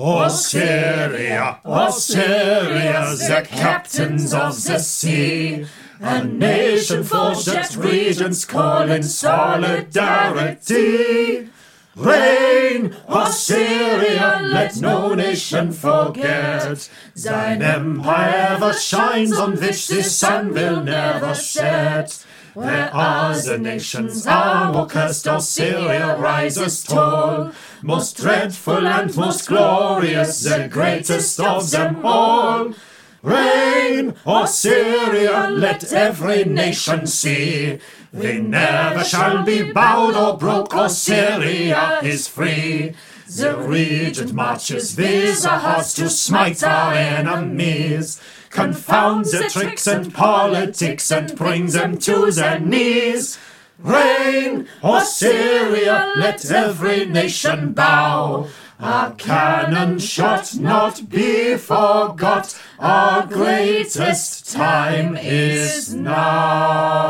Assyria, Assyria, the captains of the sea. A nation forged at regions call in solidarity. Reign, Assyria, let no nation forget. Thine empire ever shines on which the sun will never set. Where are the nations, our cursed Assyria rises tall, most dreadful and most glorious, the greatest of them all. Reign, Assyria, let every nation see. They never shall be bowed or broke, Assyria is free. The regent marches with our hearts to smite our enemies, confound the tricks and politics and bring them to their knees. Reign, Assyria, let every nation bow. Our cannon shot not be forgot. Our greatest time is now.